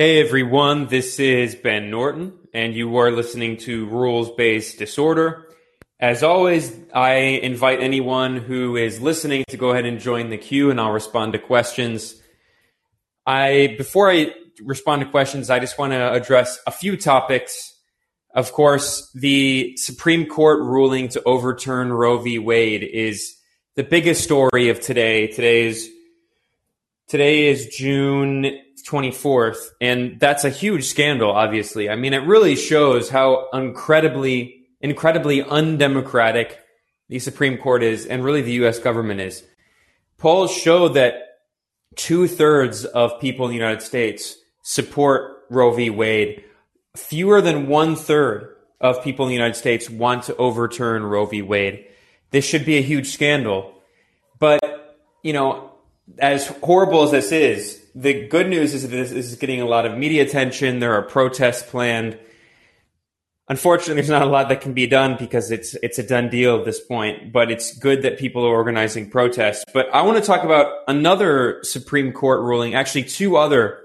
Hey everyone, this is Ben Norton, and you are listening to Rules Based Disorder. As always, I invite anyone who is listening to go ahead and join the queue, and I'll respond to questions. I before I respond to questions, I just want to address a few topics. Of course, the Supreme Court ruling to overturn Roe v. Wade is the biggest story of today. Today is today is June 24th, and that's a huge scandal, obviously. I mean, it really shows how incredibly, incredibly undemocratic the Supreme Court is, and really the U.S. government is. Polls show that two thirds of people in the United States support Roe v. Wade. Fewer than one third of people in the United States want to overturn Roe v. Wade. This should be a huge scandal. But, you know, as horrible as this is, the good news is that this is getting a lot of media attention. There are protests planned. Unfortunately, there's not a lot that can be done because it's it's a done deal at this point. But it's good that people are organizing protests. But I want to talk about another Supreme Court ruling, actually two other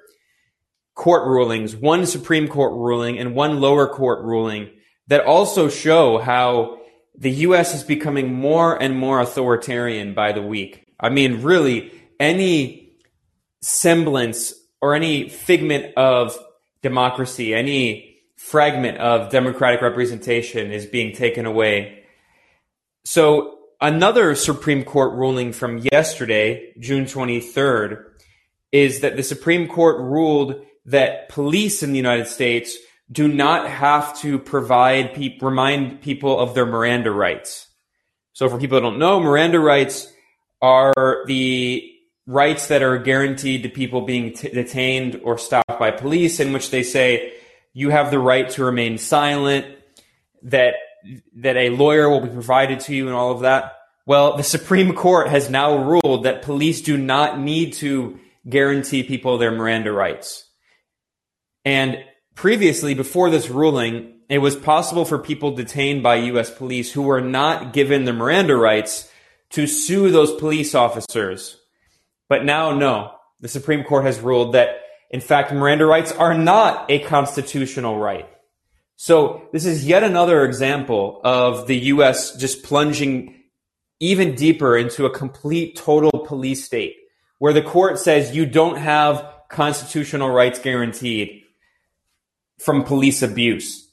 court rulings, one Supreme Court ruling and one lower court ruling that also show how the U.S. is becoming more and more authoritarian by the week. I mean, really, any semblance or any figment of democracy, any fragment of democratic representation is being taken away. So, another Supreme Court ruling from yesterday, June 23rd, is that the Supreme Court ruled that police in the United States do not have to provide pe- remind people of their Miranda rights. So for people who don't know, Miranda rights are the rights that are guaranteed to people being t- detained or stopped by police, in which they say you have the right to remain silent, that that a lawyer will be provided to you, and all of that. Well, the Supreme Court has now ruled that police do not need to guarantee people their Miranda rights. And previously, before this ruling, it was possible for people detained by U.S. police who were not given the Miranda rights to sue those police officers but now, no. The Supreme Court has ruled that, in fact, Miranda rights are not a constitutional right. So this is yet another example of the U.S. just plunging even deeper into a complete total police state where the court says you don't have constitutional rights guaranteed from police abuse.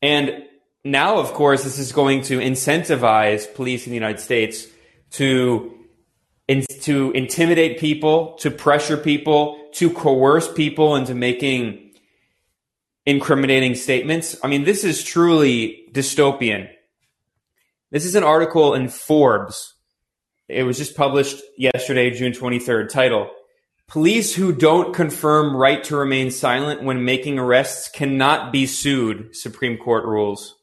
And now, of course, this is going to incentivize police in the United States to in, to intimidate people, to pressure people, to coerce people into making incriminating statements. I mean, this is truly dystopian. This is an article in Forbes. It was just published yesterday, June 23rd. Title Police who don't confirm right to remain silent when making arrests cannot be sued, Supreme Court rules.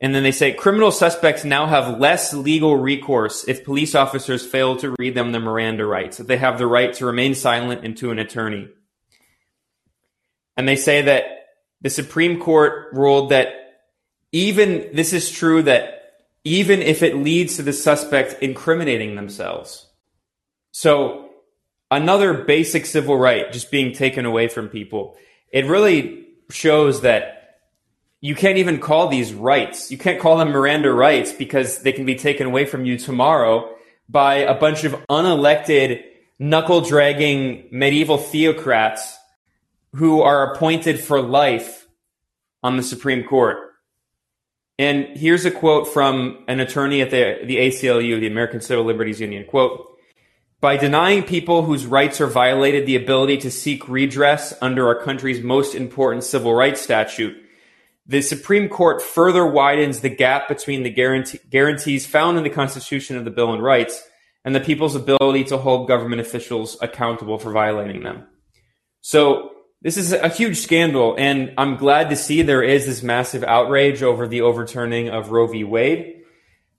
And then they say criminal suspects now have less legal recourse if police officers fail to read them the Miranda rights, that they have the right to remain silent and to an attorney. And they say that the Supreme Court ruled that even this is true that even if it leads to the suspect incriminating themselves. So another basic civil right just being taken away from people. It really shows that you can't even call these rights. You can't call them Miranda rights because they can be taken away from you tomorrow by a bunch of unelected, knuckle dragging medieval theocrats who are appointed for life on the Supreme Court. And here's a quote from an attorney at the, the ACLU, the American Civil Liberties Union. Quote, by denying people whose rights are violated the ability to seek redress under our country's most important civil rights statute, the Supreme Court further widens the gap between the guarantee, guarantees found in the Constitution of the Bill of Rights and the people's ability to hold government officials accountable for violating them. So this is a huge scandal, and I'm glad to see there is this massive outrage over the overturning of Roe v. Wade.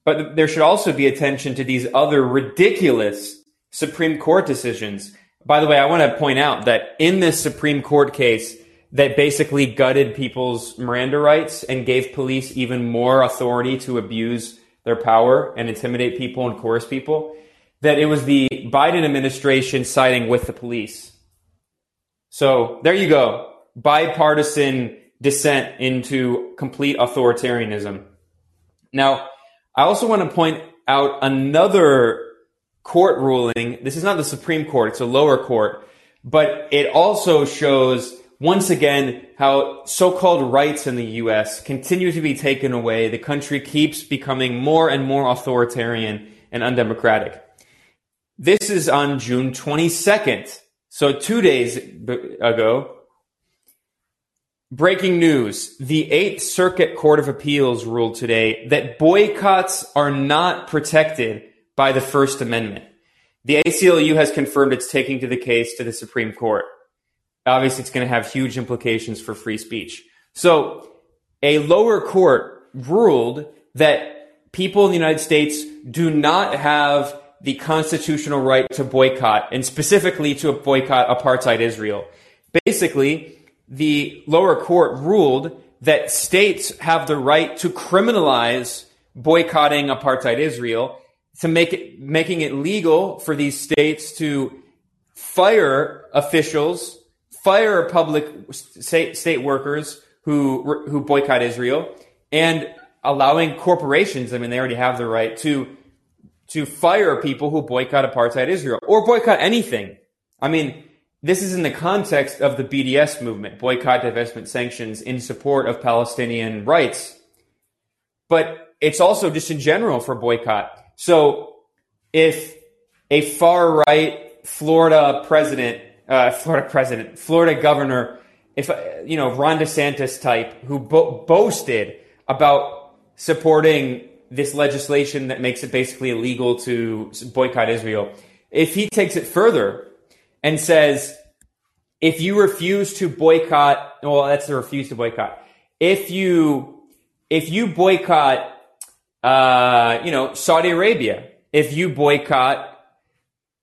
But there should also be attention to these other ridiculous Supreme Court decisions. By the way, I want to point out that in this Supreme Court case, that basically gutted people's Miranda rights and gave police even more authority to abuse their power and intimidate people and coerce people, that it was the Biden administration siding with the police. So there you go. Bipartisan descent into complete authoritarianism. Now, I also want to point out another court ruling. This is not the Supreme Court, it's a lower court, but it also shows once again how so-called rights in the US continue to be taken away. The country keeps becoming more and more authoritarian and undemocratic. This is on June 22nd. So two days ago, Breaking news. The Eighth Circuit Court of Appeals ruled today that boycotts are not protected by the First Amendment. The ACLU has confirmed it's taking to the case to the Supreme Court. Obviously, it's going to have huge implications for free speech. So, a lower court ruled that people in the United States do not have the constitutional right to boycott, and specifically to boycott apartheid Israel. Basically, the lower court ruled that states have the right to criminalize boycotting apartheid Israel to make it making it legal for these states to fire officials, fire public state, state workers who who boycott Israel, and allowing corporations. I mean, they already have the right to to fire people who boycott apartheid Israel or boycott anything. I mean, this is in the context of the BDS movement, boycott, divestment, sanctions in support of Palestinian rights. But it's also just in general for boycott. So if a far right Florida president, uh, Florida president, Florida governor, if, uh, you know, Ron DeSantis type who bo- boasted about supporting this legislation that makes it basically illegal to boycott Israel, if he takes it further and says, if you refuse to boycott, well, that's the refuse to boycott. If you, if you boycott, uh, you know, Saudi Arabia, if you boycott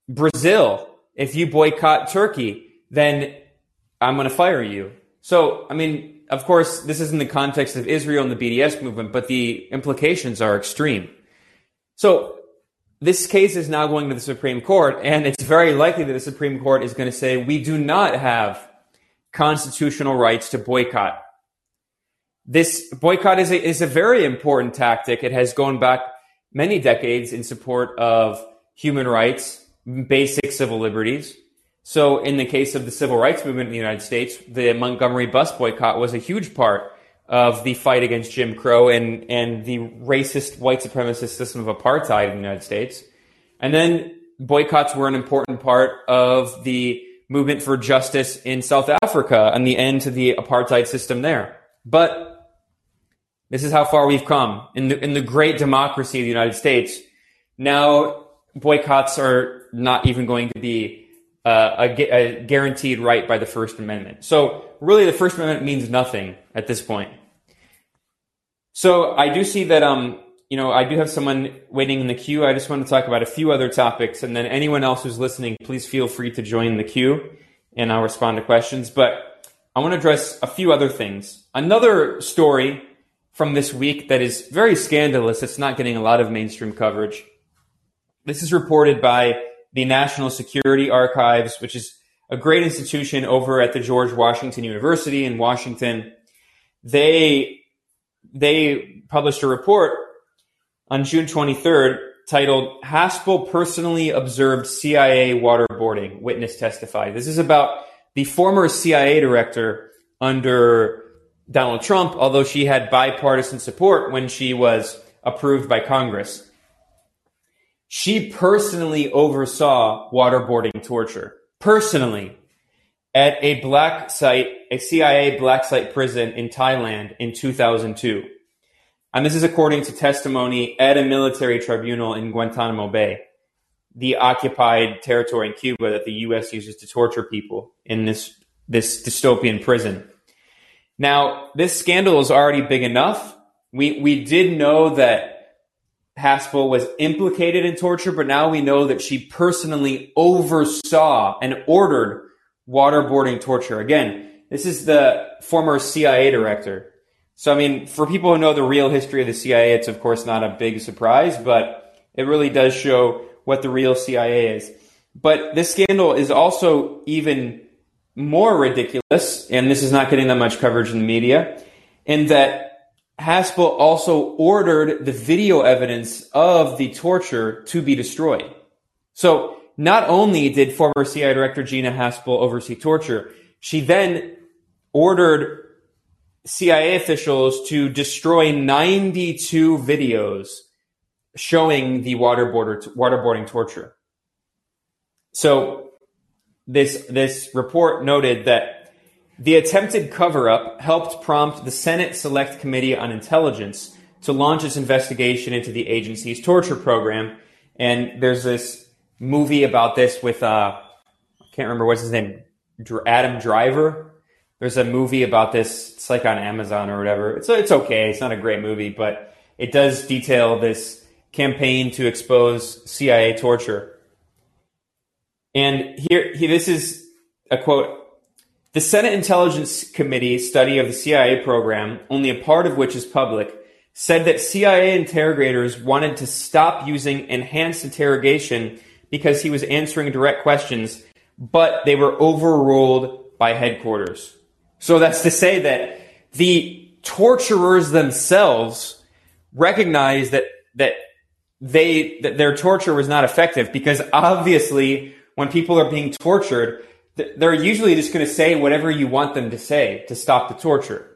Brazil, if you boycott Turkey, then I'm going to fire you. So, I mean, of course, this is in the context of Israel and the BDS movement, but the implications are extreme. So, this case is now going to the Supreme Court, and it's very likely that the Supreme Court is going to say we do not have constitutional rights to boycott. This boycott is a, is a very important tactic. It has gone back many decades in support of human rights, basic civil liberties. So, in the case of the civil rights movement in the United States, the Montgomery bus boycott was a huge part of the fight against Jim Crow and, and the racist white supremacist system of apartheid in the United States. And then boycotts were an important part of the movement for justice in South Africa and the end to the apartheid system there. But this is how far we've come in the, in the great democracy of the United States. Now boycotts are not even going to be uh, a, a guaranteed right by the First Amendment. So really the First Amendment means nothing at this point. So I do see that, um, you know, I do have someone waiting in the queue. I just want to talk about a few other topics, and then anyone else who's listening, please feel free to join the queue, and I'll respond to questions. But I want to address a few other things. Another story from this week that is very scandalous. It's not getting a lot of mainstream coverage. This is reported by the National Security Archives, which is a great institution over at the George Washington University in Washington. They they published a report on June 23rd titled Haspel Personally Observed CIA Waterboarding, Witness Testified. This is about the former CIA director under Donald Trump, although she had bipartisan support when she was approved by Congress. She personally oversaw waterboarding torture. Personally at a black site, a CIA black site prison in Thailand in 2002. And this is according to testimony at a military tribunal in Guantanamo Bay, the occupied territory in Cuba that the U.S. uses to torture people in this, this dystopian prison. Now, this scandal is already big enough. We, we did know that Haspel was implicated in torture, but now we know that she personally oversaw and ordered waterboarding torture. Again, this is the former CIA director. So, I mean, for people who know the real history of the CIA, it's of course not a big surprise, but it really does show what the real CIA is. But this scandal is also even more ridiculous, and this is not getting that much coverage in the media, in that Haspel also ordered the video evidence of the torture to be destroyed. So not only did former CIA Director Gina Haspel oversee torture, she then ordered CIA officials to destroy 92 videos showing the waterboarder, waterboarding torture. So this, this report noted that the attempted cover up helped prompt the Senate Select Committee on Intelligence to launch its investigation into the agency's torture program. And there's this movie about this with, uh, I can't remember what's his name, Adam Driver. There's a movie about this. It's like on Amazon or whatever. It's, it's okay. It's not a great movie, but it does detail this campaign to expose CIA torture. And here, here, this is a quote. The Senate Intelligence Committee study of the CIA program, only a part of which is public, said that CIA interrogators wanted to stop using enhanced interrogation because he was answering direct questions, but they were overruled by headquarters. So that's to say that the torturers themselves recognized that, that they, that their torture was not effective because obviously when people are being tortured, they're usually just going to say whatever you want them to say to stop the torture.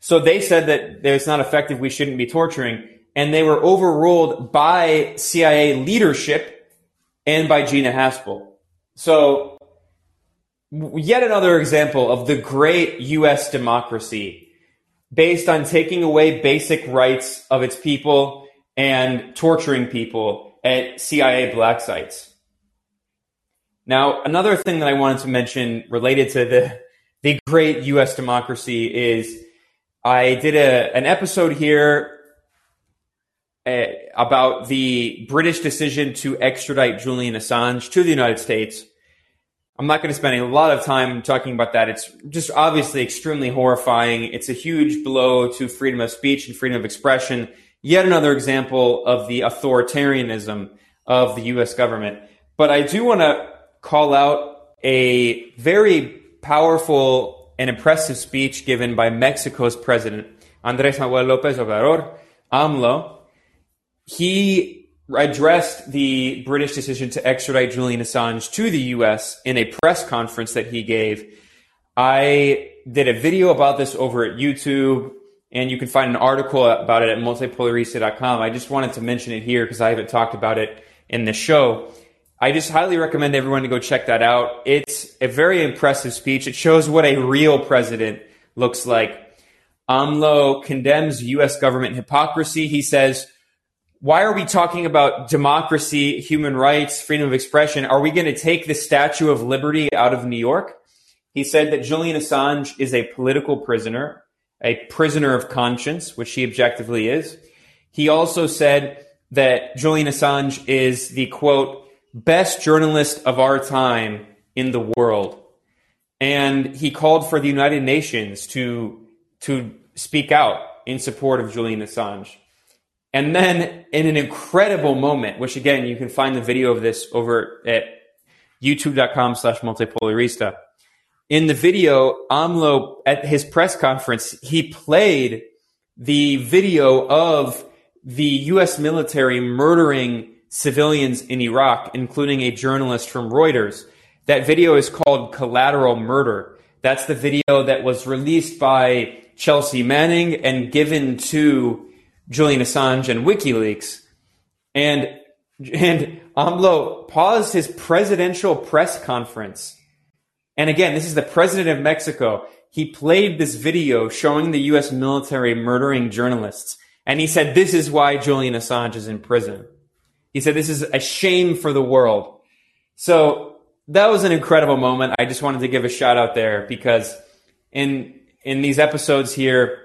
So they said that it's not effective. We shouldn't be torturing. And they were overruled by CIA leadership and by Gina Haspel. So yet another example of the great U.S. democracy based on taking away basic rights of its people and torturing people at CIA black sites. Now, another thing that I wanted to mention related to the the great U.S. democracy is I did a an episode here uh, about the British decision to extradite Julian Assange to the United States. I'm not going to spend a lot of time talking about that. It's just obviously extremely horrifying. It's a huge blow to freedom of speech and freedom of expression. Yet another example of the authoritarianism of the U.S. government. But I do want to call out a very powerful and impressive speech given by Mexico's president, Andres Manuel Lopez Obrador, AMLO. He addressed the British decision to extradite Julian Assange to the U.S. in a press conference that he gave. I did a video about this over at YouTube, and you can find an article about it at multipolarista.com. I just wanted to mention it here because I haven't talked about it in the show. I just highly recommend everyone to go check that out. It's a very impressive speech. It shows what a real president looks like. AMLO condemns U.S. government hypocrisy. He says, why are we talking about democracy, human rights, freedom of expression? Are we going to take the Statue of Liberty out of New York? He said that Julian Assange is a political prisoner, a prisoner of conscience, which he objectively is. He also said that Julian Assange is the quote, best journalist of our time in the world. And he called for the United Nations to, to speak out in support of Julian Assange. And then in an incredible moment, which again, you can find the video of this over at youtube.com slash multipolarista. In the video, AMLO at his press conference, he played the video of the U.S. military murdering civilians in Iraq, including a journalist from Reuters. That video is called Collateral Murder. That's the video that was released by Chelsea Manning and given to Julian Assange and WikiLeaks. And, and AMLO paused his presidential press conference. And again, this is the president of Mexico. He played this video showing the U.S. military murdering journalists. And he said, this is why Julian Assange is in prison. He said, This is a shame for the world. So that was an incredible moment. I just wanted to give a shout out there because in in these episodes here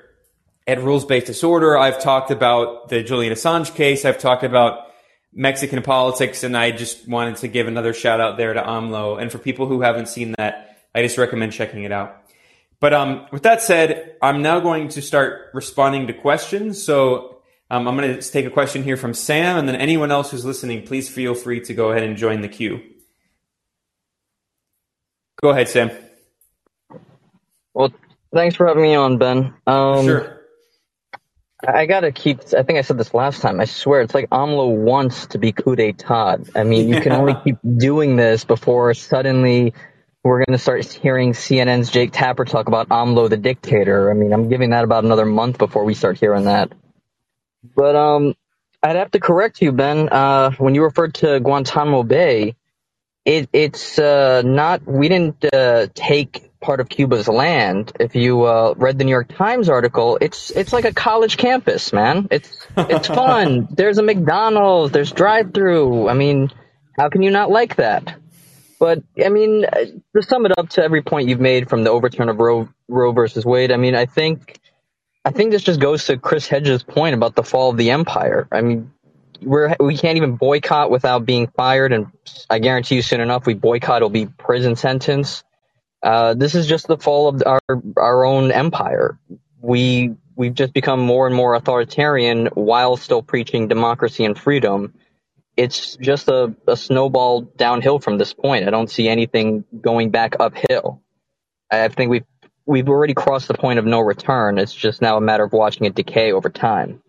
at Rules Based Disorder, I've talked about the Julian Assange case. I've talked about Mexican politics, and I just wanted to give another shout out there to AMLO. And for people who haven't seen that, I just recommend checking it out. But um, with that said, I'm now going to start responding to questions. So um, I'm going to take a question here from Sam, and then anyone else who's listening, please feel free to go ahead and join the queue. Go ahead, Sam. Well, thanks for having me on, Ben. Um, sure. I gotta keep. I think I said this last time. I swear, it's like AMLO wants to be coup d'état. I mean, you can only keep doing this before suddenly we're gonna start hearing CNN's Jake Tapper talk about AMLO the dictator. I mean, I'm giving that about another month before we start hearing that. But um, I'd have to correct you, Ben. Uh, when you referred to Guantanamo Bay, it, it's uh, not. We didn't uh, take part of Cuba's land. If you uh, read the New York Times article, it's it's like a college campus, man. It's it's fun. there's a McDonald's. There's drive-through. I mean, how can you not like that? But I mean, uh, to sum it up to every point you've made from the overturn of Roe Roe versus Wade, I mean, I think I think this just goes to Chris Hedges' point about the fall of the empire. I mean, we're we can't even boycott without being fired, and I guarantee you, soon enough, we boycott, it'll be prison sentence. Uh, this is just the fall of our our own empire. We we've just become more and more authoritarian while still preaching democracy and freedom. It's just a, a snowball downhill from this point. I don't see anything going back uphill. I think we've we've already crossed the point of no return. It's just now a matter of watching it decay over time.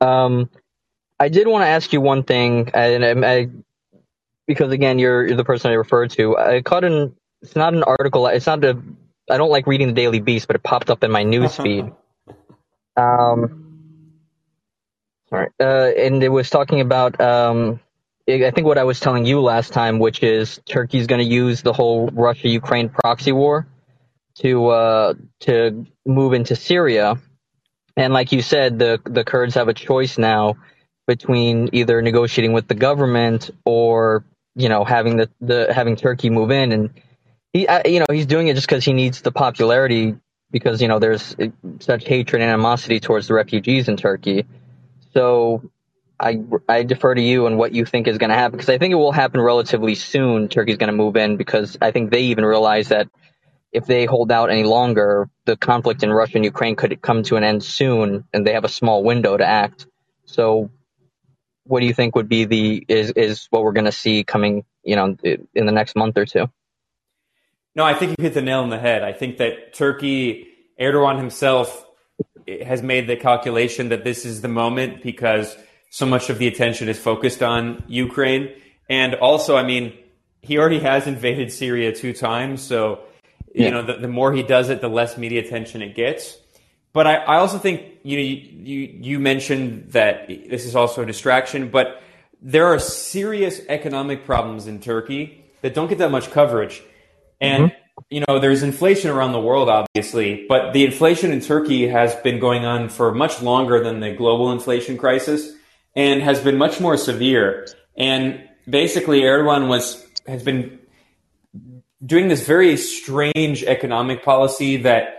Um, I did want to ask you one thing, and I, I because again, you're, you're the person I referred to. I caught an it's not an article. It's not a. I don't like reading the Daily Beast, but it popped up in my news feed. Um, sorry, uh, and it was talking about. Um, I think what I was telling you last time, which is Turkey's going to use the whole Russia-Ukraine proxy war to uh, to move into Syria, and like you said, the the Kurds have a choice now between either negotiating with the government or you know having the, the having Turkey move in and he, you know, he's doing it just because he needs the popularity because you know there's such hatred and animosity towards the refugees in Turkey. So I I defer to you and what you think is going to happen because I think it will happen relatively soon. Turkey's going to move in because I think they even realize that if they hold out any longer, the conflict in Russia and Ukraine could come to an end soon, and they have a small window to act. So, what do you think would be the is is what we're going to see coming, you know, in the next month or two? No, I think you hit the nail on the head. I think that Turkey, Erdogan himself, eh, has made the calculation that this is the moment because so much of the attention is focused on Ukraine. And also, I mean, he already has invaded Syria two times. So, you know, the, the, more he does it, the less media attention it gets. But I, I also think, you know, you, you, you mentioned that this is also a distraction, but there are serious economic problems in Turkey that don't get that much coverage. And mm-hmm. you know, there's inflation around the world, obviously, but the inflation in Turkey has been going on for much longer than the global inflation crisis, and has been much more severe. And basically, Erdogan was has been doing this very strange economic policy that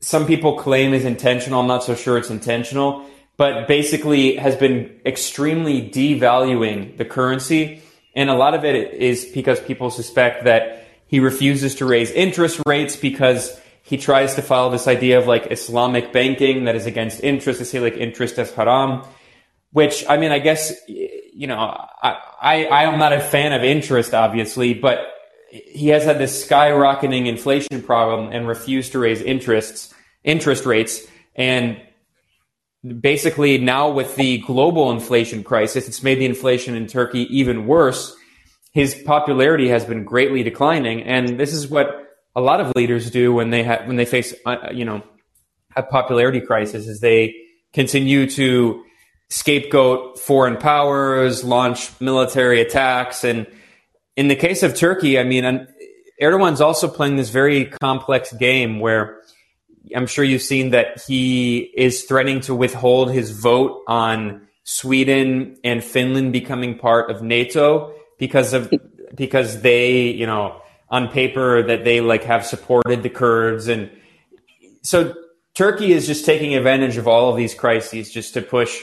some people claim is intentional. I'm not so sure it's intentional, but basically has been extremely devaluing the currency. And a lot of it is because people suspect that he refuses to raise interest rates because he tries to follow this idea of like Islamic banking that is against interest. They say like interest is haram, which I mean, I guess, you know, I, I, I am not a fan of interest, obviously, but he has had this skyrocketing inflation problem and refused to raise interests, interest rates. And basically now with the global inflation crisis, it's made the inflation in Turkey even worse his popularity has been greatly declining, and this is what a lot of leaders do when they have when they face uh, you know a popularity crisis is they continue to scapegoat foreign powers, launch military attacks, and in the case of Turkey, I mean, Erdogan's also playing this very complex game where I'm sure you've seen that he is threatening to withhold his vote on Sweden and Finland becoming part of NATO because of because they you know on paper that they like have supported the Kurds and so Turkey is just taking advantage of all of these crises just to push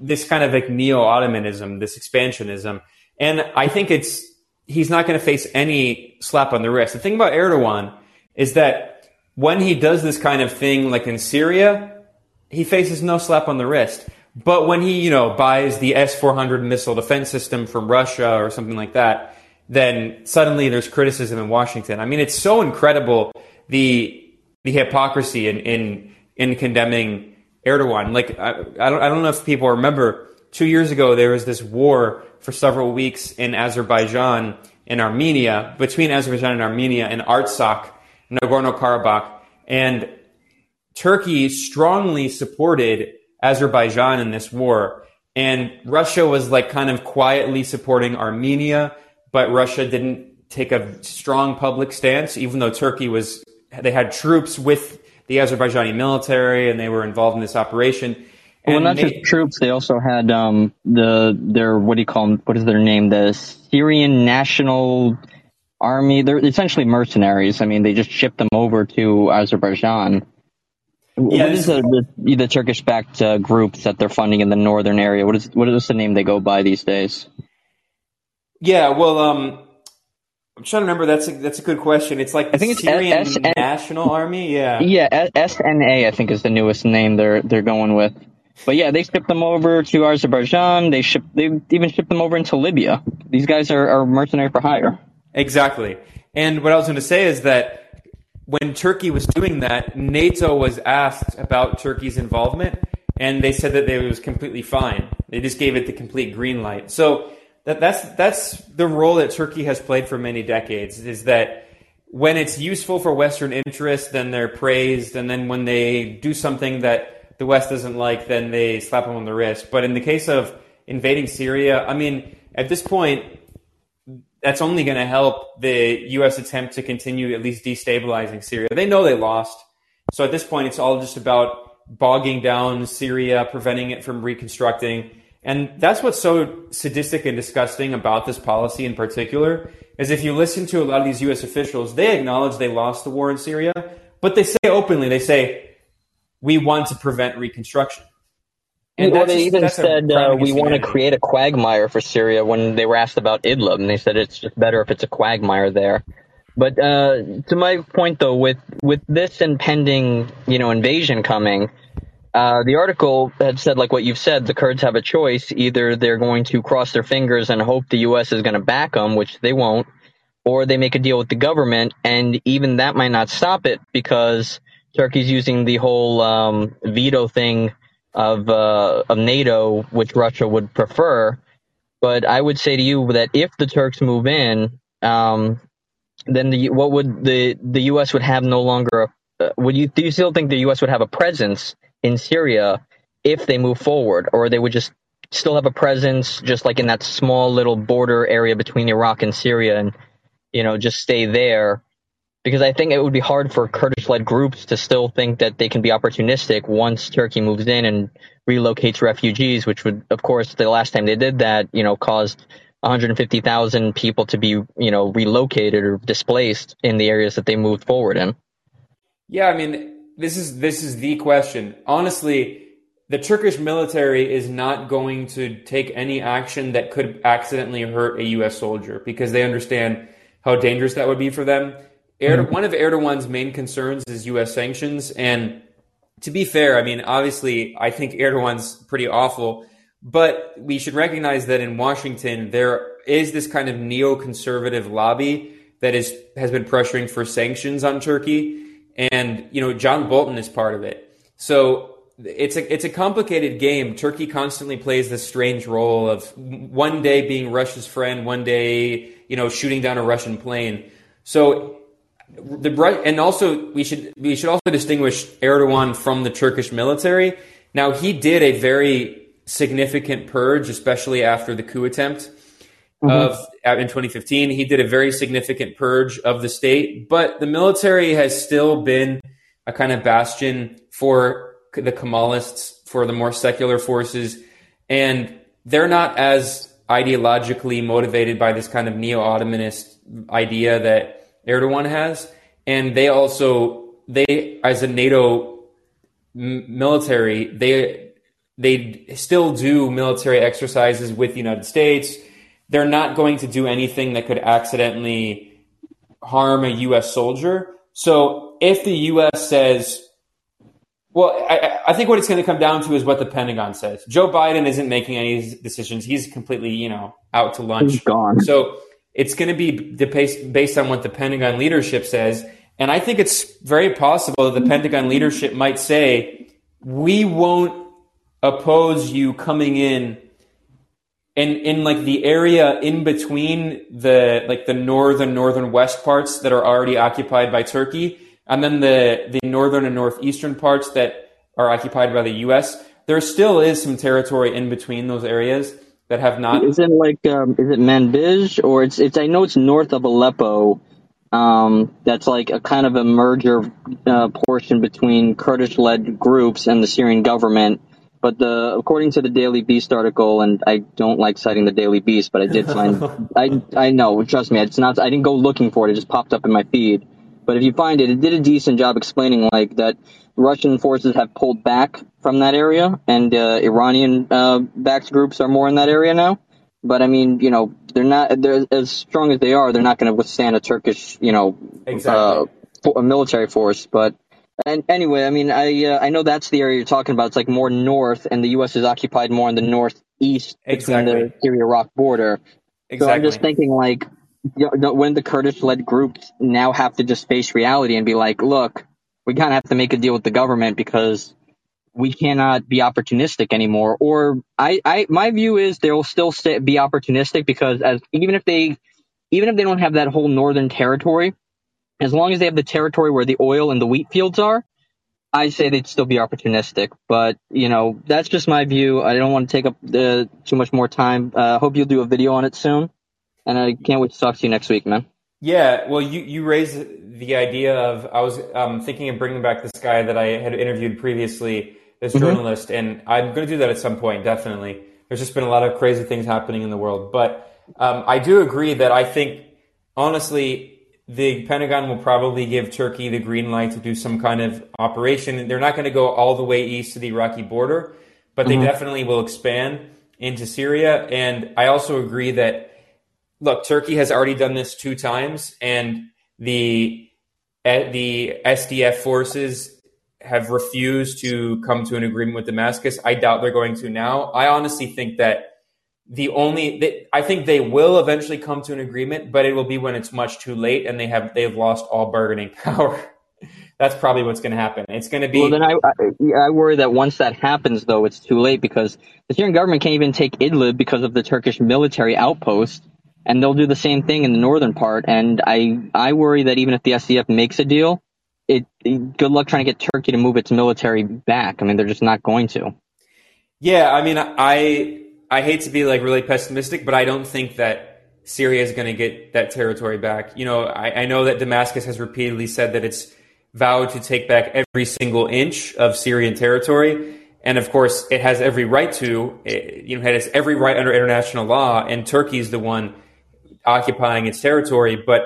this kind of like neo-Ottomanism, this expansionism. And I think it's he's not going to face any slap on the wrist. The thing about Erdogan is that when he does this kind of thing like in Syria, he faces no slap on the wrist. But when he, you know, buys the S-400 missile defense system from Russia or something like that, then suddenly there's criticism in Washington. I mean, it's so incredible the the hypocrisy in in, in condemning Erdogan. Like I, I don't I don't know if people remember two years ago there was this war for several weeks in Azerbaijan and Armenia between Azerbaijan and Armenia in Artsakh, Nagorno Karabakh, and Turkey strongly supported Azerbaijan in this war. And Russia was like kind of quietly supporting Armenia, but Russia didn't take a strong public stance, even though Turkey was, they had troops with the Azerbaijani military and they were involved in this operation. And well, not they, just troops, they also had um, the their what do you call them? What is their name? The Syrian National Army. They're essentially mercenaries. I mean, they just shipped them over to Azerbaijan. Yeah, what is the, the, the Turkish-backed uh, groups that they're funding in the northern area? What is what is the name they go by these days? Yeah, well, um, I'm trying to remember. That's a, that's a good question. It's like I think it's Syrian S- National Army. Yeah, yeah. SNA, I think, is the newest name they're they're going with. But yeah, they shipped them over to Azerbaijan. They ship they even shipped them over into Libya. These guys are, are mercenary for hire. Exactly. And what I was going to say is that when Turkey was doing that, NATO was asked about Turkey's involvement, and they said that it was completely fine. They just gave it the complete green light. So that, that's that's the role that Turkey has played for many decades. Is that when it's useful for Western interests, then they're praised, and then when they do something that the West doesn't like, then they slap them on the wrist. But in the case of invading Syria, I mean, at this point, that's only going to help the U.S. attempt to continue at least destabilizing Syria. They know they lost. So at this point, it's all just about bogging down Syria, preventing it from reconstructing. And that's what's so sadistic and disgusting about this policy in particular is if you listen to a lot of these U.S. officials, they acknowledge they lost the war in Syria, but they say openly, they say, we want to prevent reconstruction. And well, they even said uh, we want to create a quagmire for Syria when they were asked about Idlib, and they said it's just better if it's a quagmire there. But uh, to my point, though, with with this impending, you know, invasion coming, uh, the article had said, like what you've said, the Kurds have a choice: either they're going to cross their fingers and hope the U.S. is going to back them, which they won't, or they make a deal with the government, and even that might not stop it because Turkey's using the whole um, veto thing of uh, of NATO, which Russia would prefer. But I would say to you that if the Turks move in, um, then the what would the the U.S. would have no longer. Uh, would you do you still think the U.S. would have a presence in Syria if they move forward, or they would just still have a presence just like in that small little border area between Iraq and Syria, and you know just stay there because I think it would be hard for Kurdish-led groups to still think that they can be opportunistic once Turkey moves in and relocates refugees, which would, of course, the last time they did that, you know, caused 150,000 people to be, you know, relocated or displaced in the areas that they moved forward in. Yeah, I mean, this is this is the question. Honestly, the Turkish military is not going to take any action that could accidentally hurt a U.S. soldier because they understand how dangerous that would be for them Erdo- hmm. one of Erdogan's main concerns is U.S. sanctions. And to be fair, I mean, obviously, I think Erdogan's pretty awful, but we should recognize that in Washington, there is this kind of neoconservative lobby that is has been pressuring for sanctions on Turkey, and you know, John Bolton is part of it. So it's a it's a complicated game. Turkey constantly plays this strange role of one day being Russia's friend, one day you know shooting down a Russian plane. So the and also we should we should also distinguish Erdogan from the Turkish military. Now he did a very significant purge, especially after the coup attempt mm-hmm. of in 2015. He did a very significant purge of the state, but the military has still been a kind of bastion for the Kemalists, for the more secular forces, and they're not as ideologically motivated by this kind of neo-Ottomanist idea that Erdogan has, and they also they as a NATO military they they still do military exercises with the United States. They're not going to do anything that could accidentally harm a U.S. soldier. So if the U.S. says, well, I, I think what it's going to come down to is what the Pentagon says. Joe Biden isn't making any decisions. He's completely, you know, out to lunch. He's gone. So it's going to be based on what the Pentagon leadership says. And I think it's very possible that the Pentagon leadership might say, we won't oppose you coming in in in like the area in between the like the northern northern west parts that are already occupied by Turkey and then the the northern and northeastern parts that are occupied by the US there still is some territory in between those areas that have not Is it like um, is it Manbij or it's it's I know it's north of Aleppo. Um, that's like a kind of a merger uh, portion between Kurdish-led groups and the Syrian government. But the according to the Daily Beast article, and I don't like citing the Daily Beast, but I did find I I know trust me, it's not I didn't go looking for it; it just popped up in my feed. But if you find it, it did a decent job explaining like that Russian forces have pulled back from that area, and uh, Iranian uh, backed groups are more in that area now. But I mean, you know, they're not they're as strong as they are. They're not going to withstand a Turkish, you know, exactly. uh, a military force. But and anyway, I mean, I uh, I know that's the area you're talking about. It's like more north, and the U.S. is occupied more in the northeast exactly. between the Syria-Iraq border. Exactly. So I'm just thinking, like, when the Kurdish-led groups now have to just face reality and be like, look, we kind of have to make a deal with the government because we cannot be opportunistic anymore. Or I, I, my view is they'll still stay, be opportunistic because as even if they, even if they don't have that whole northern territory, as long as they have the territory where the oil and the wheat fields are, I say they'd still be opportunistic. But you know, that's just my view. I don't want to take up too much more time. I uh, hope you'll do a video on it soon, and I can't wait to talk to you next week, man. Yeah, well, you, you raised the idea of I was um, thinking of bringing back this guy that I had interviewed previously as mm-hmm. journalist, and I'm going to do that at some point. Definitely, there's just been a lot of crazy things happening in the world, but um, I do agree that I think honestly the Pentagon will probably give Turkey the green light to do some kind of operation. They're not going to go all the way east to the Iraqi border, but they mm-hmm. definitely will expand into Syria. And I also agree that look, Turkey has already done this two times, and the eh, the SDF forces have refused to come to an agreement with Damascus. I doubt they're going to now. I honestly think that the only I think they will eventually come to an agreement, but it will be when it's much too late and they have they've lost all bargaining power. That's probably what's going to happen. It's going to be. Well, then I, I, I worry that once that happens, though, it's too late because the Syrian government can't even take Idlib because of the Turkish military outpost, and they'll do the same thing in the northern part. And I I worry that even if the SDF makes a deal, it, it good luck trying to get Turkey to move its military back. I mean, they're just not going to. Yeah, I mean, I I hate to be like really pessimistic, but I don't think that Syria is going to get that territory back. You know, I, I know that Damascus has repeatedly said that it's vowed to take back every single inch of Syrian territory. And of course, it has every right to, it, you know, it has every right under international law, and Turkey is the one occupying its territory. But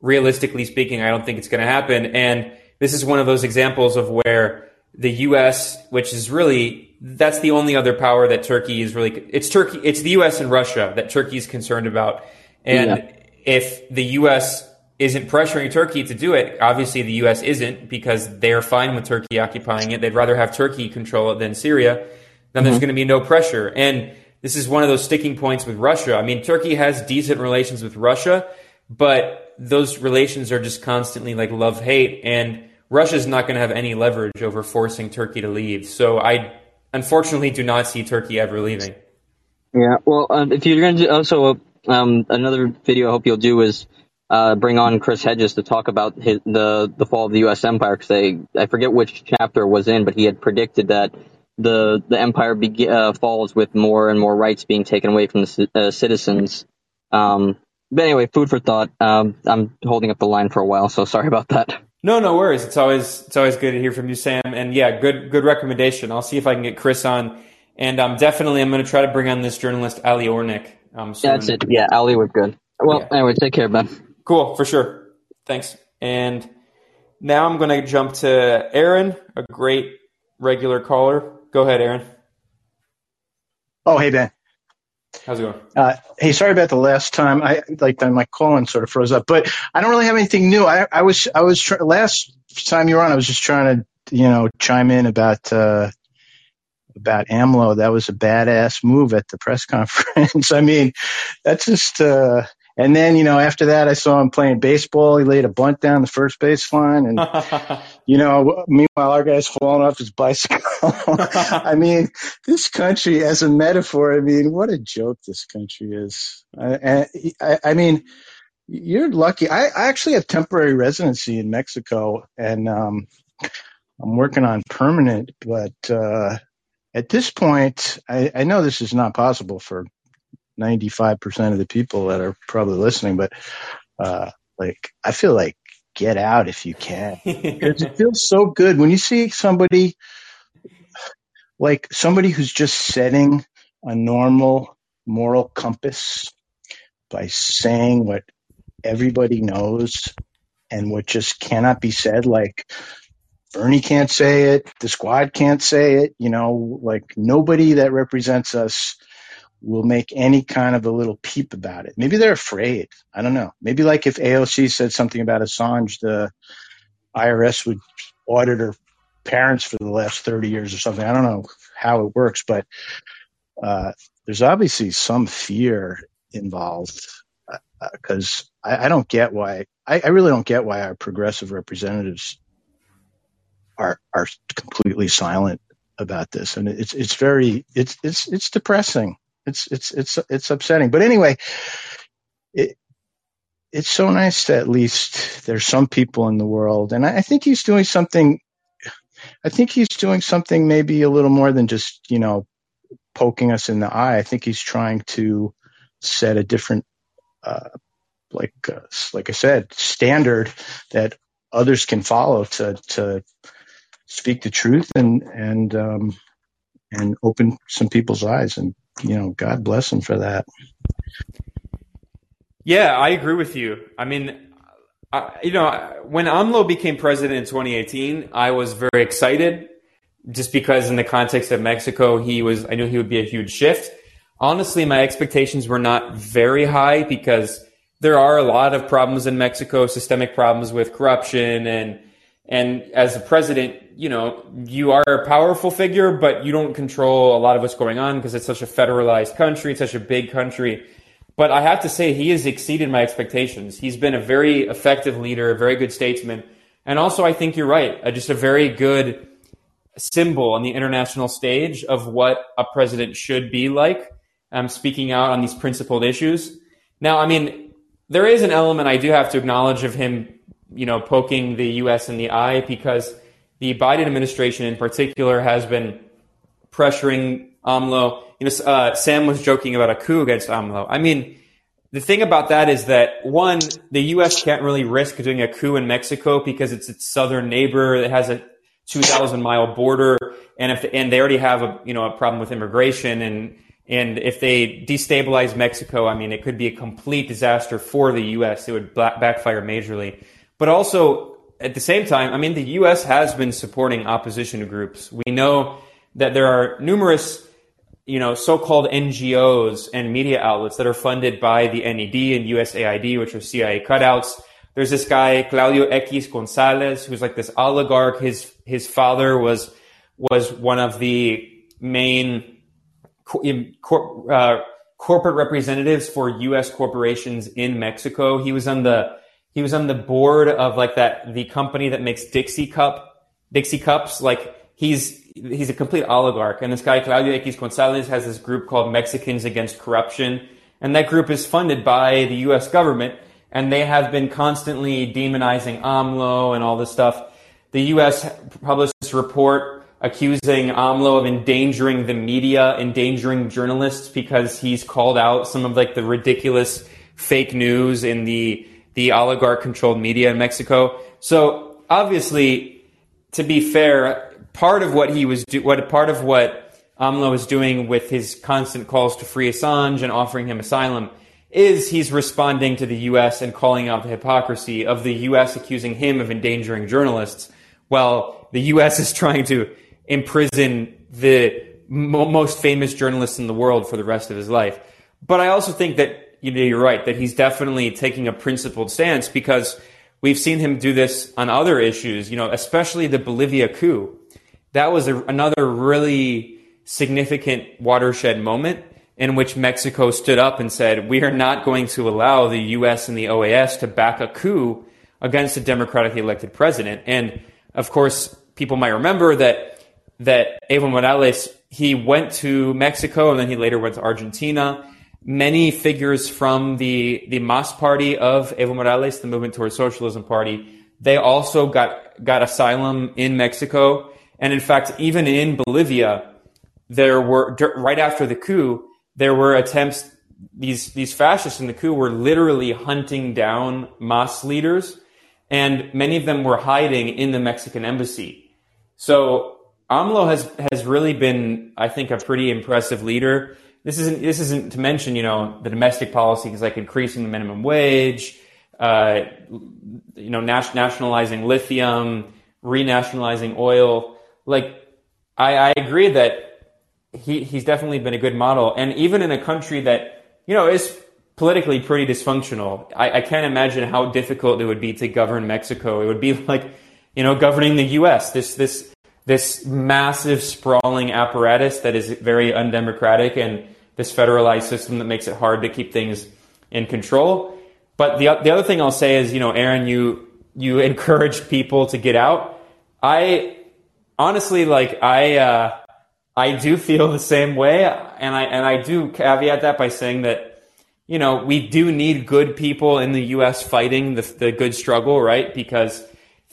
realistically speaking, I don't think it's going to happen. And this is one of those examples of where the U.S., which is really that's the only other power that Turkey is really it's Turkey it's the US and Russia that Turkey is concerned about and yeah. if the US isn't pressuring Turkey to do it obviously the US isn't because they're fine with Turkey occupying it they'd rather have Turkey control it than Syria then mm-hmm. there's going to be no pressure and this is one of those sticking points with Russia I mean Turkey has decent relations with Russia but those relations are just constantly like love hate and Russia's not going to have any leverage over forcing Turkey to leave so I unfortunately do not see Turkey ever leaving. Yeah, well, um, if you're going to also um, another video, I hope you'll do is uh, bring on Chris Hedges to talk about his, the the fall of the U.S. empire because I forget which chapter was in, but he had predicted that the the empire be, uh, falls with more and more rights being taken away from the uh, citizens. Um, but anyway, food for thought. Um, I'm holding up the line for a while, so sorry about that. No, no worries. It's always it's always good to hear from you, Sam. And yeah, good good recommendation. I'll see if I can get Chris on, and um, definitely I'm going to try to bring on this journalist Ali Ornick. Um, soon. That's it. Yeah, Ali was good. Well, yeah. anyway, take care, Ben. Cool, for sure. Thanks. And now I'm going to jump to Aaron, a great regular caller. Go ahead, Aaron. Oh, hey Ben. How's it going? Uh, hey, sorry about the last time. I like my calling sort of froze up, but I don't really have anything new. I, I was I was tr- last time you were on. I was just trying to you know chime in about uh, about AMLO. That was a badass move at the press conference. I mean, that's just uh, And then, you know, after that, I saw him playing baseball. He laid a bunt down the first base line. And, you know, meanwhile, our guy's falling off his bicycle. I mean, this country, as a metaphor, I mean, what a joke this country is. I, I, I mean, you're lucky. I, I actually have temporary residency in Mexico and, um, I'm working on permanent, but, uh, at this point, I, I know this is not possible for 95% of the people that are probably listening, but, uh, like, I feel like get out if you can. it feels so good when you see somebody, like somebody who's just setting a normal moral compass by saying what everybody knows and what just cannot be said, like, Bernie can't say it. The squad can't say it. You know, like nobody that represents us will make any kind of a little peep about it. Maybe they're afraid. I don't know. Maybe like if AOC said something about Assange, the IRS would audit her parents for the last 30 years or something. I don't know how it works, but uh, there's obviously some fear involved because uh, I, I, don't get why I, I really don't get why our progressive representatives are are completely silent about this, and it's it's very it's it's it's depressing. It's it's it's it's upsetting. But anyway, it it's so nice that at least there's some people in the world, and I, I think he's doing something. I think he's doing something maybe a little more than just you know poking us in the eye. I think he's trying to set a different, uh, like uh, like I said, standard that others can follow to to speak the truth and and um, and open some people's eyes. And you know, God bless him for that. Yeah, I agree with you. I mean, I, you know, when AMLO became president in 2018, I was very excited just because in the context of Mexico, he was, I knew he would be a huge shift. Honestly, my expectations were not very high because there are a lot of problems in Mexico, systemic problems with corruption and and as a president, you know, you are a powerful figure, but you don't control a lot of what's going on because it's such a federalized country, it's such a big country. But I have to say, he has exceeded my expectations. He's been a very effective leader, a very good statesman. And also, I think you're right, uh, just a very good symbol on the international stage of what a president should be like, um, speaking out on these principled issues. Now, I mean, there is an element I do have to acknowledge of him you know, poking the U.S. in the eye because the Biden administration in particular has been pressuring AMLO. You know, uh, Sam was joking about a coup against AMLO. I mean, the thing about that is that one, the U.S. can't really risk doing a coup in Mexico because it's its southern neighbor that has a 2,000 mile border, and if and they already have a you know a problem with immigration, and and if they destabilize Mexico, I mean, it could be a complete disaster for the U.S. It would backfire majorly. But also, at the same time, I mean, the U.S. has been supporting opposition groups. We know that there are numerous, you know, so-called NGOs and media outlets that are funded by the NED and USAID, which are CIA cutouts. There's this guy, Claudio X Gonzalez, who's like this oligarch. His, his father was, was one of the main uh, corporate representatives for U.S. corporations in Mexico. He was on the he was on the board of like that the company that makes Dixie cup Dixie cups. Like he's he's a complete oligarch. And this guy Claudio X Gonzalez has this group called Mexicans Against Corruption, and that group is funded by the U.S. government. And they have been constantly demonizing AMLO and all this stuff. The U.S. published this report accusing AMLO of endangering the media, endangering journalists because he's called out some of like the ridiculous fake news in the the oligarch controlled media in Mexico. So obviously, to be fair, part of what he was do- what part of what AMLO was doing with his constant calls to free Assange and offering him asylum is he's responding to the U.S. and calling out the hypocrisy of the U.S. accusing him of endangering journalists, while the U.S. is trying to imprison the mo- most famous journalist in the world for the rest of his life. But I also think that you know, you're right that he's definitely taking a principled stance because we've seen him do this on other issues, you know, especially the Bolivia coup. That was a, another really significant watershed moment in which Mexico stood up and said, we are not going to allow the U.S. and the OAS to back a coup against a democratically elected president. And of course, people might remember that that Evo Morales he went to Mexico and then he later went to Argentina. Many figures from the the MAS party of Evo Morales, the Movement Towards Socialism Party, they also got got asylum in Mexico. And in fact, even in Bolivia, there were right after the coup, there were attempts. These these fascists in the coup were literally hunting down MAS leaders, and many of them were hiding in the Mexican embassy. So AMLO has has really been, I think, a pretty impressive leader. This isn't this isn't to mention, you know, the domestic policy, policies like increasing the minimum wage, uh, you know, nationalizing lithium, renationalizing oil. Like, I, I agree that he he's definitely been a good model, and even in a country that you know is politically pretty dysfunctional, I, I can't imagine how difficult it would be to govern Mexico. It would be like, you know, governing the U.S. This this this massive sprawling apparatus that is very undemocratic and this federalized system that makes it hard to keep things in control. But the the other thing I'll say is, you know, Aaron, you you encourage people to get out. I honestly like I uh, I do feel the same way, and I and I do caveat that by saying that you know we do need good people in the U.S. fighting the the good struggle, right? Because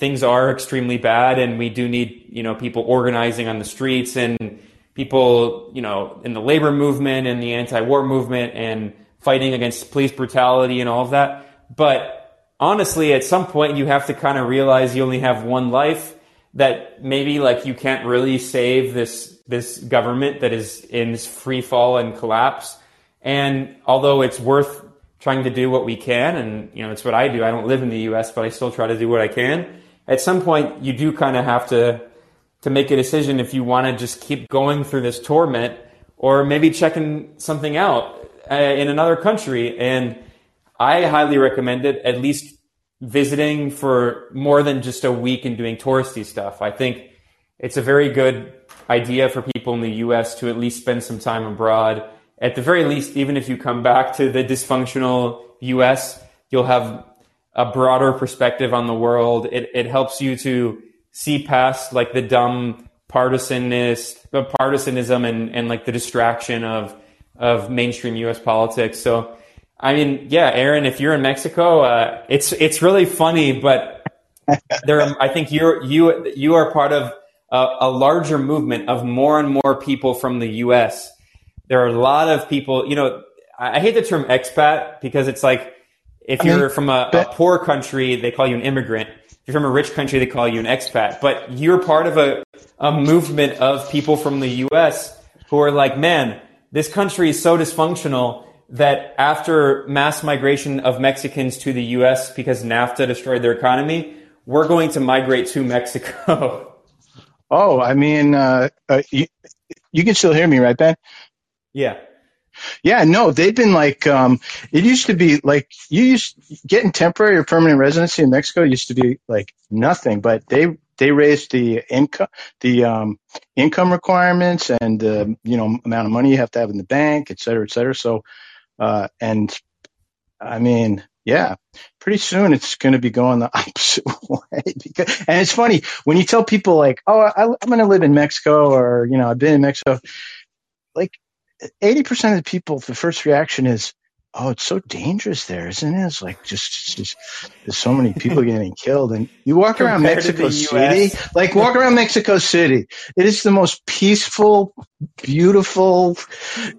things are extremely bad and we do need, you know, people organizing on the streets and people, you know, in the labor movement and the anti-war movement and fighting against police brutality and all of that. But honestly, at some point you have to kind of realize you only have one life that maybe like you can't really save this this government that is in free fall and collapse. And although it's worth trying to do what we can, and you know, it's what I do. I don't live in the U.S., but I still try to do what I can at some point you do kind of have to to make a decision if you want to just keep going through this torment or maybe checking something out uh, in another country. And i highly recommend it at least visiting for more than just a week and doing touristy stuff. I think it's a very good idea for people in the us to at least spend some time abroad. At the very least even if you come back to the dysfunctional us you'll have a broader perspective on the world. It, it helps you to see past like the dumb partisanist, the partisanism and, and like the distraction of, of mainstream U.S. politics. So, I mean, yeah, Aaron, if you're in Mexico, uh, it's, it's really funny, but there, I think you're, you, you are part of a, a larger movement of more and more people from the U.S. There are a lot of people, you know, I hate the term expat because it's like, if you're from a, a, poor country, they call you an immigrant. You're from a rich country, they call you an expat. But you're part of a, a movement of people from the U.S. who are like, man, this country is so dysfunctional that after mass migration of Mexicans to the U.S. because NAFTA destroyed their economy, we're going to migrate to Mexico. Oh, I mean, uh, uh, you, you can still hear me, right, Ben? Yeah. Yeah, no, they've been like um, it used to be like you used getting temporary or permanent residency in Mexico used to be like nothing, but they they raised the income the um, income requirements and the you know amount of money you have to have in the bank, et cetera, et cetera. So, uh, and I mean, yeah, pretty soon it's going to be going the opposite way. Because, and it's funny when you tell people like, "Oh, I, I'm going to live in Mexico," or you know, "I've been in Mexico," like 80% of the people, the first reaction is, oh, it's so dangerous there, isn't it? It's like just, just there's so many people getting killed. And you walk around Mexico City, like walk around Mexico City. It is the most peaceful, beautiful.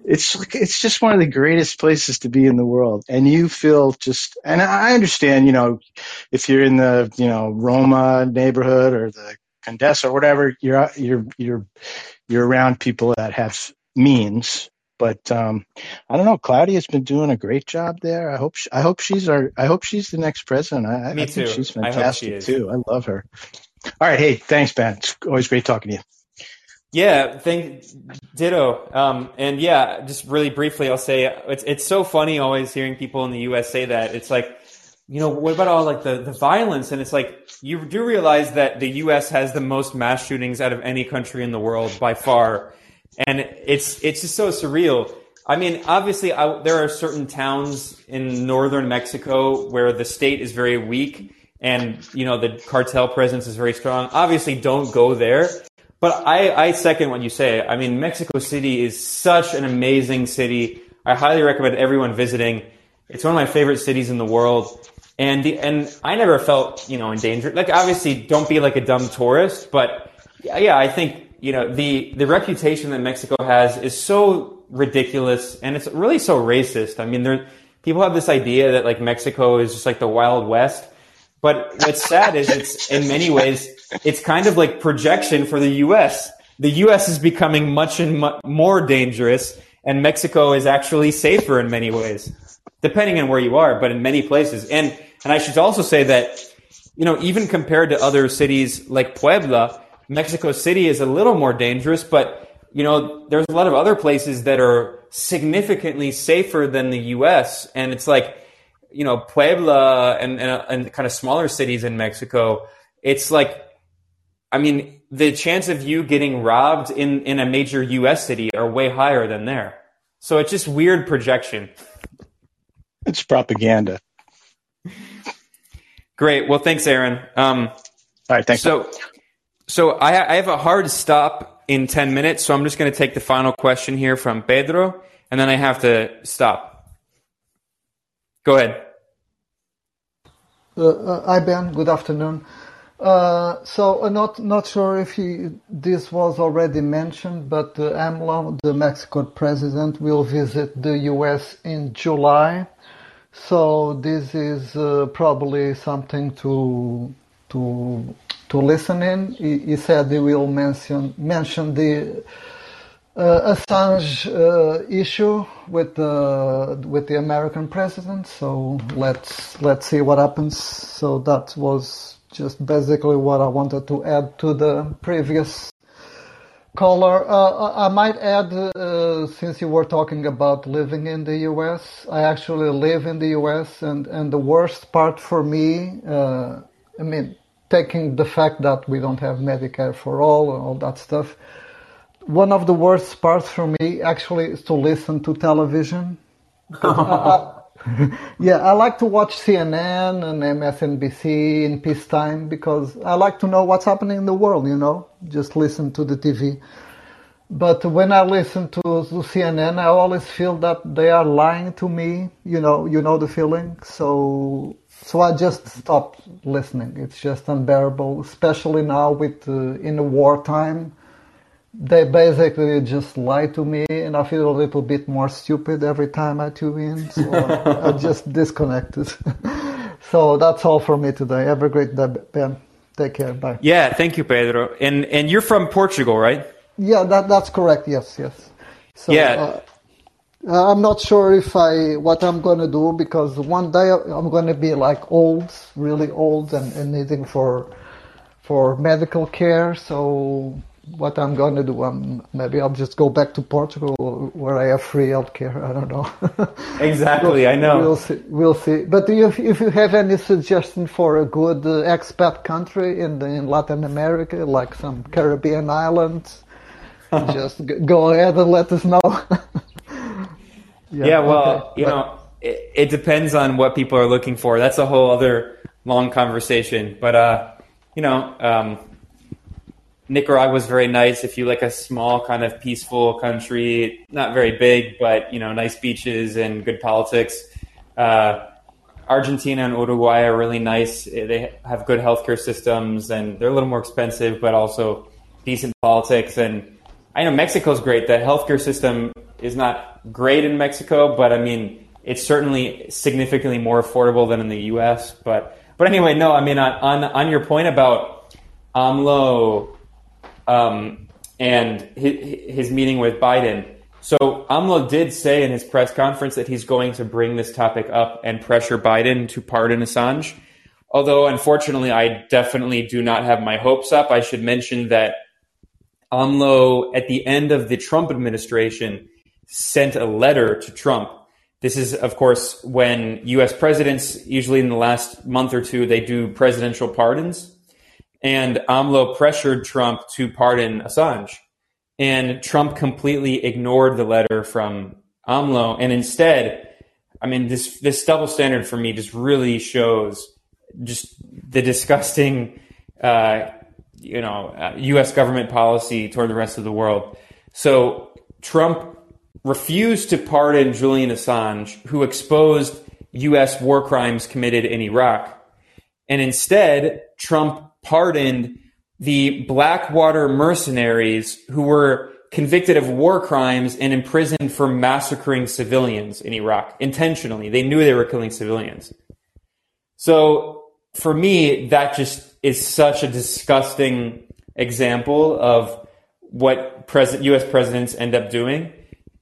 It's like, it's just one of the greatest places to be in the world. And you feel just, and I understand, you know, if you're in the, you know, Roma neighborhood or the Condesa or whatever, you're, you're, you're, you're around people that have means but um, I don't know. Claudia's been doing a great job there. I hope she, I hope she's our I hope she's the next president. I, Me I too. think she's fantastic she too. I love her. All right, hey, thanks, Ben. It's always great talking to you. Yeah, thank ditto. Um, and yeah, just really briefly, I'll say it's it's so funny always hearing people in the U.S. say that. It's like, you know, what about all like the the violence? And it's like you do realize that the U.S. has the most mass shootings out of any country in the world by far and it's it's just so surreal. I mean, obviously, I, there are certain towns in northern Mexico where the state is very weak and, you know, the cartel presence is very strong. Obviously, don't go there. But I, I second what you say. I mean, Mexico City is such an amazing city. I highly recommend everyone visiting. It's one of my favorite cities in the world. And the, and I never felt, you know, in danger. Like, obviously, don't be like a dumb tourist, but yeah, I think, you know, the, the reputation that Mexico has is so ridiculous and it's really so racist. I mean, there, people have this idea that like Mexico is just like the Wild West. But what's sad is it's in many ways, it's kind of like projection for the U.S. The U.S. is becoming much and mu- more dangerous and Mexico is actually safer in many ways, depending on where you are, but in many places. And, and I should also say that, you know, even compared to other cities like Puebla, Mexico City is a little more dangerous, but you know, there's a lot of other places that are significantly safer than the U.S. And it's like, you know, Puebla and, and, and kind of smaller cities in Mexico. It's like, I mean, the chance of you getting robbed in, in a major U.S. city are way higher than there. So it's just weird projection. It's propaganda. Great. Well, thanks, Aaron. Um, All right. Thanks. So, so I, I have a hard stop in 10 minutes. So I'm just going to take the final question here from Pedro and then I have to stop. Go ahead. Uh, uh, hi, Ben. Good afternoon. Uh, so, uh, not not sure if he, this was already mentioned, but uh, AMLO, the Mexican president, will visit the U.S. in July. So this is uh, probably something to to to listen in. He, he said he will mention mention the uh, Assange uh, issue with the with the American president. So let's let's see what happens. So that was just basically what I wanted to add to the previous caller. Uh, I might add, uh, since you were talking about living in the U.S., I actually live in the U.S. and and the worst part for me, uh, I mean, taking the fact that we don't have Medicare for all and all that stuff one of the worst parts for me actually is to listen to television. I, yeah, I like to watch CNN and MSNBC in peacetime because I like to know what's happening in the world, you know, just listen to the TV. But when I listen to, to CNN, I always feel that they are lying to me, you know, you know the feeling. So, so I just stopped listening. It's just unbearable, especially now with, uh, in the wartime they basically just lie to me and I feel a little bit more stupid every time I tune in. So I just disconnected. so that's all for me today. Have a great day, Ben. Take care. Bye. Yeah, thank you, Pedro. And and you're from Portugal, right? Yeah, that that's correct. Yes, yes. So, yeah. Uh, I'm not sure if I what I'm gonna do because one day I'm gonna be like old, really old, and, and needing for for medical care. So what I'm going to do. Um, maybe I'll just go back to Portugal where I have free healthcare. I don't know. exactly, I know. We'll see. We'll see. But if, if you have any suggestion for a good uh, expat country in the, in Latin America, like some Caribbean islands, just go ahead and let us know. yeah, yeah, well, okay. you but, know, it, it, depends on what people are looking for. That's a whole other long conversation. But uh, you know. Um, Nicaragua was very nice. If you like a small kind of peaceful country, not very big, but you know, nice beaches and good politics. Uh, Argentina and Uruguay are really nice. They have good healthcare systems and they're a little more expensive, but also decent politics. And I know Mexico's great. The healthcare system is not great in Mexico, but I mean, it's certainly significantly more affordable than in the U.S. But but anyway, no, I mean on on, on your point about AMLO um, and his, his meeting with Biden. So AMLO did say in his press conference that he's going to bring this topic up and pressure Biden to pardon Assange. Although, unfortunately, I definitely do not have my hopes up. I should mention that AMLO, at the end of the Trump administration, sent a letter to Trump. This is, of course, when U.S. presidents, usually in the last month or two, they do presidential pardons and AMLO pressured Trump to pardon Assange. And Trump completely ignored the letter from AMLO, and instead, I mean, this this double standard for me just really shows just the disgusting, uh, you know, uh, U.S. government policy toward the rest of the world. So Trump refused to pardon Julian Assange, who exposed U.S. war crimes committed in Iraq, and instead Trump pardoned the Blackwater mercenaries who were convicted of war crimes and imprisoned for massacring civilians in Iraq intentionally. They knew they were killing civilians. So for me, that just is such a disgusting example of what president, U.S. presidents end up doing.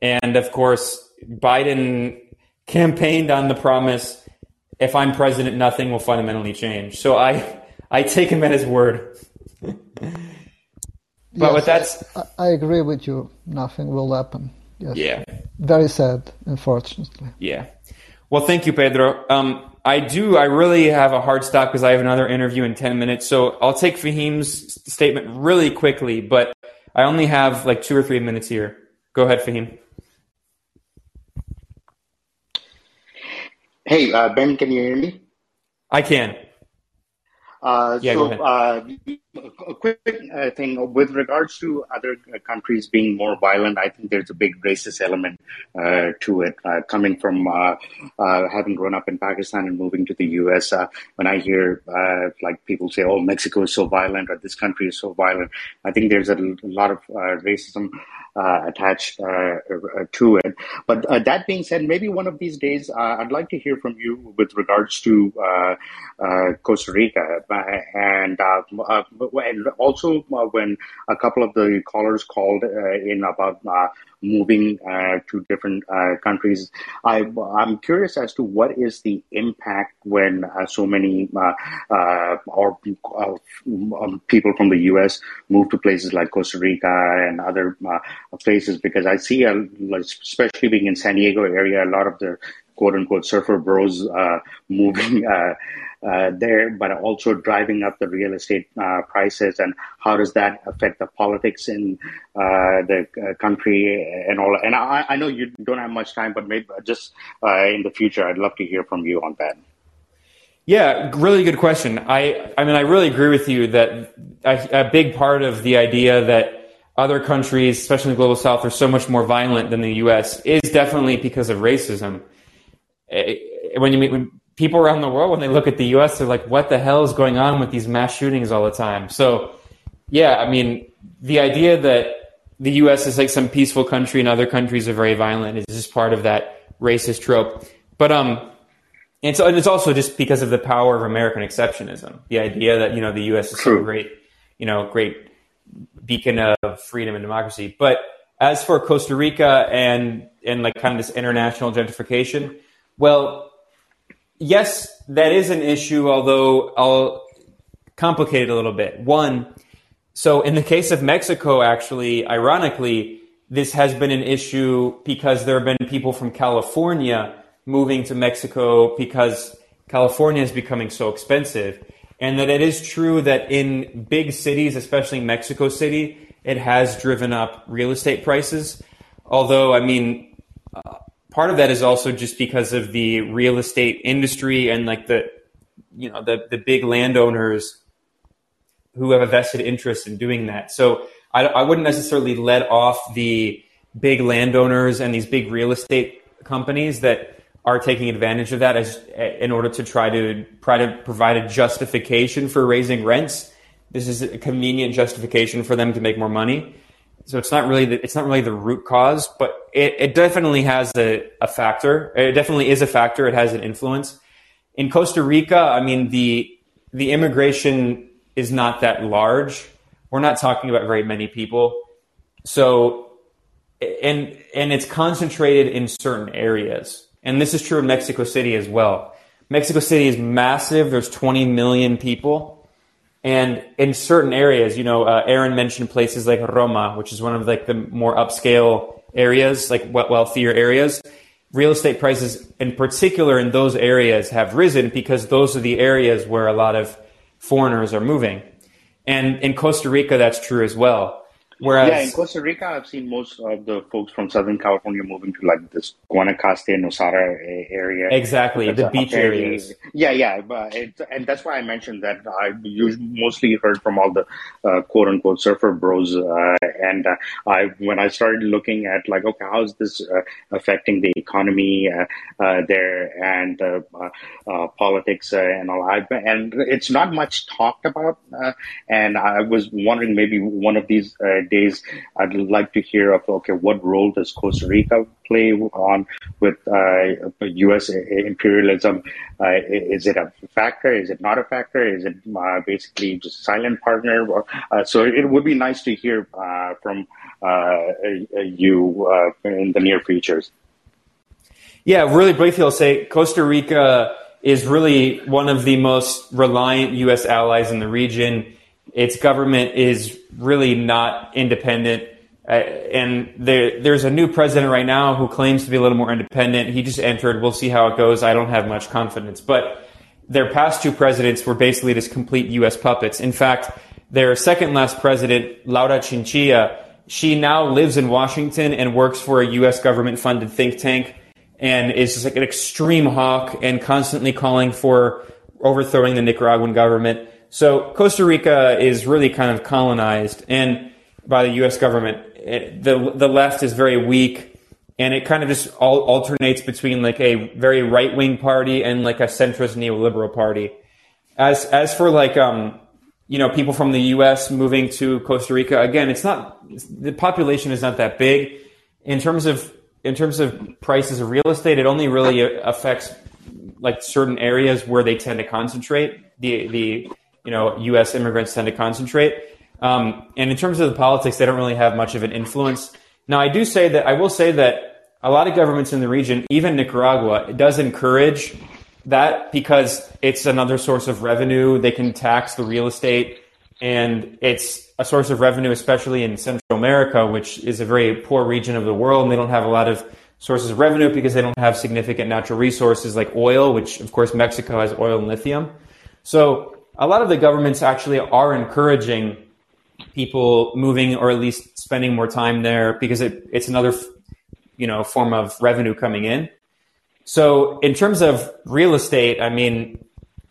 And of course, Biden campaigned on the promise, if I'm president, nothing will fundamentally change. So I, I take him at his word. But yes, with that, I, I agree with you. Nothing will happen. Yes. yeah, Very sad, unfortunately. yeah. Well, thank you, Pedro. Um, I do. I really have a hard stop because I have another interview in ten minutes. So I'll take Fahim's statement really quickly, but I only have like two or three minutes here. Go ahead, Fahim. Hey, uh, Ben, can you hear me? I can. Uh, Yeah, go so, ahead. A quick uh, thing with regards to other uh, countries being more violent, I think there's a big racist element uh, to it. Uh, coming from uh, uh, having grown up in Pakistan and moving to the U.S., uh, when I hear uh, like people say, "Oh, Mexico is so violent," or "This country is so violent," I think there's a lot of uh, racism attached to it. But that being said, maybe one of these days, I'd like to hear from you with regards to Costa Rica, and and also uh, when a couple of the callers called uh, in about uh, moving to different countries. I, I'm curious as to what is the impact when so many or um, people from the U.S. move to places like Costa Rica and other places because I see, a, especially being in San Diego area, a lot of the quote unquote surfer bros uh, moving uh, uh, there, but also driving up the real estate uh, prices. And how does that affect the politics in uh, the uh, country and all? And I, I know you don't have much time, but maybe just in the future, I'd love to hear from you on that. Yeah, really good question. I, I mean, I really agree with you that a, a big part of the idea that other countries, especially in the global south, are so much more violent than the U.S. is definitely because of racism. Eh, When you meet when people around the world, when they look at the U.S., they're like, "What the hell is going on with these mass shootings all the time?" So, yeah, I mean, the idea that the U.S. is like some peaceful country and other countries are very violent is just part of that racist trope. But um, and so and it's also just because of the power of American exceptionism. The idea that you know the U.S. is so great, you know, great beacon of freedom and democracy. But as for Costa Rica and and like kind of this international gentrification, well, yes, that is an issue. Although I'll complicate it a little bit. One, so in the case of Mexico, actually, ironically, this has been an issue because there have been people from California moving to Mexico because California is becoming so expensive. And that it is true that in big cities, especially Mexico City, it has driven up real estate prices. Although, I mean, uh, part of that is also just because of the real estate industry and like the, you know, the, the big landowners who have a vested interest in doing that. So I, I wouldn't necessarily let off the big landowners and these big real estate companies that are taking advantage of that as in order to try to try to provide a justification for raising rents. This is a convenient justification for them to make more money. So it's not really the, it's not really the root cause, but it, it definitely has a, a factor. It definitely is a factor. It has an influence. In Costa Rica, I mean the the immigration is not that large. We're not talking about very many people. So and and it's concentrated in certain areas. And this is true in Mexico City as well. Mexico City is massive. There's 20 million people. And in certain areas, you know, uh, Aaron mentioned places like Roma, which is one of like the more upscale areas, like wealthier areas. Real estate prices, in particular in those areas, have risen because those are the areas where a lot of foreigners are moving. And in Costa Rica, that's true as well. Whereas, yeah, in Costa Rica, I've seen most of the folks from Southern California moving to like this Guanacaste, and Nosara area. Exactly, the beach areas. Yeah, yeah, but it, and that's why I mentioned that I mostly heard from all the uh, quote unquote surfer bros, uh, and uh, I when I started looking at like, okay, how is this uh, affecting the economy uh, uh, there and politics and all, I, and it's not much talked about, and I was wondering maybe one of these days, I'd like to hear of okay, what role does Costa Rica play on with uh, U.S. imperialism? Uh, is it a factor? Is it not a factor? Is it uh, basically just a silent partner? Uh, so it would be nice to hear uh, from uh, you in the near futures. Yeah, really briefly, I'll say Costa Rica is really one of the most reliant U.S. allies in the region its government is really not independent. Uh, and there, there's a new president right now who claims to be a little more independent. He just entered. We'll see how it goes. I don't have much confidence. But their past two presidents were basically just complete U.S. puppets. In fact, their second last president, Laura Chinchilla, she now lives in Washington and works for a U.S. government funded think tank and is just like an extreme hawk and constantly calling for overthrowing the Nicaraguan government. So Costa Rica is really kind of colonized and by the U.S. government. It, the the left is very weak, and it kind of just all alternates between like a very right wing party and like a centrist neoliberal party. As as for like um you know people from the U.S. moving to Costa Rica, again, it's not the population is not that big in terms of in terms of prices of real estate. It only really affects like certain areas where they tend to concentrate. The the you know U.S. immigrants tend to concentrate. Um, and in terms of the politics, they don't really have much of an influence. Now, I do say that I will say that a lot of governments in the region, even Nicaragua, it does encourage that because it's another source of revenue. They can tax the real estate, and it's a source of revenue, especially in Central America, which is a very poor region of the world, and they don't have a lot of sources of revenue because they don't have significant natural resources like oil, which of course Mexico has oil and lithium. So a lot of the governments actually are encouraging people moving or at least spending more time there because it, it's another you know form of revenue coming in. So in terms of real estate i mean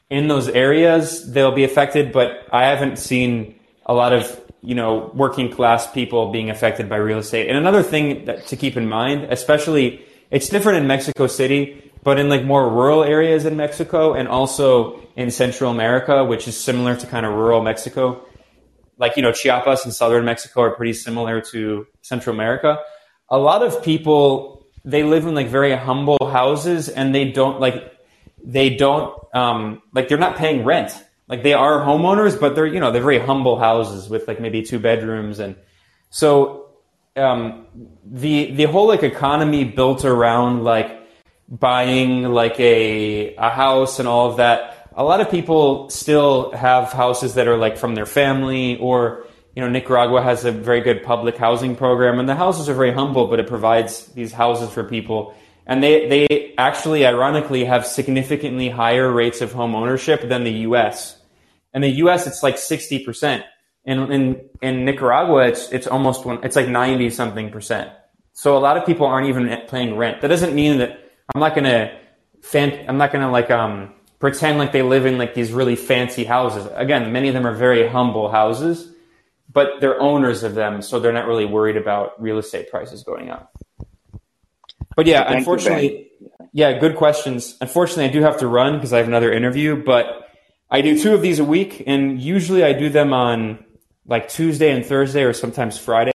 in those areas they'll be affected but i haven't seen a lot of you know working class people being affected by real estate. And another thing that, to keep in mind especially it's different in mexico city but in like more rural areas in Mexico and also in Central America, which is similar to kind of rural Mexico, like you know Chiapas and southern Mexico are pretty similar to Central America. A lot of people they live in like very humble houses and they don't like they don't um, like they're not paying rent. Like they are homeowners, but they're you know they're very humble houses with like maybe two bedrooms and so um, the the whole like economy built around like buying like a a house and all of that. A lot of people still have houses that are like from their family or you know Nicaragua has a very good public housing program and the houses are very humble but it provides these houses for people and they they actually ironically have significantly higher rates of home ownership than the US. In the US it's like 60%. And in in Nicaragua it's it's almost one it's like 90 something percent. So a lot of people aren't even paying rent. That doesn't mean that I'm not gonna fan, I'm not gonna like um pretend like they live in like these really fancy houses. Again, many of them are very humble houses, but they're owners of them, so they're not really worried about real estate prices going up. But yeah, Thank unfortunately, yeah, good questions. Unfortunately, I do have to run because I have another interview, but I do two of these a week, and usually I do them on like Tuesday and Thursday, or sometimes Friday.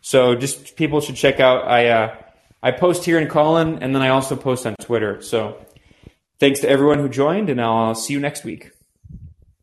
So just people should check out. I uh, I post here in Callin, and then I also post on Twitter. So thanks to everyone who joined, and I'll see you next week.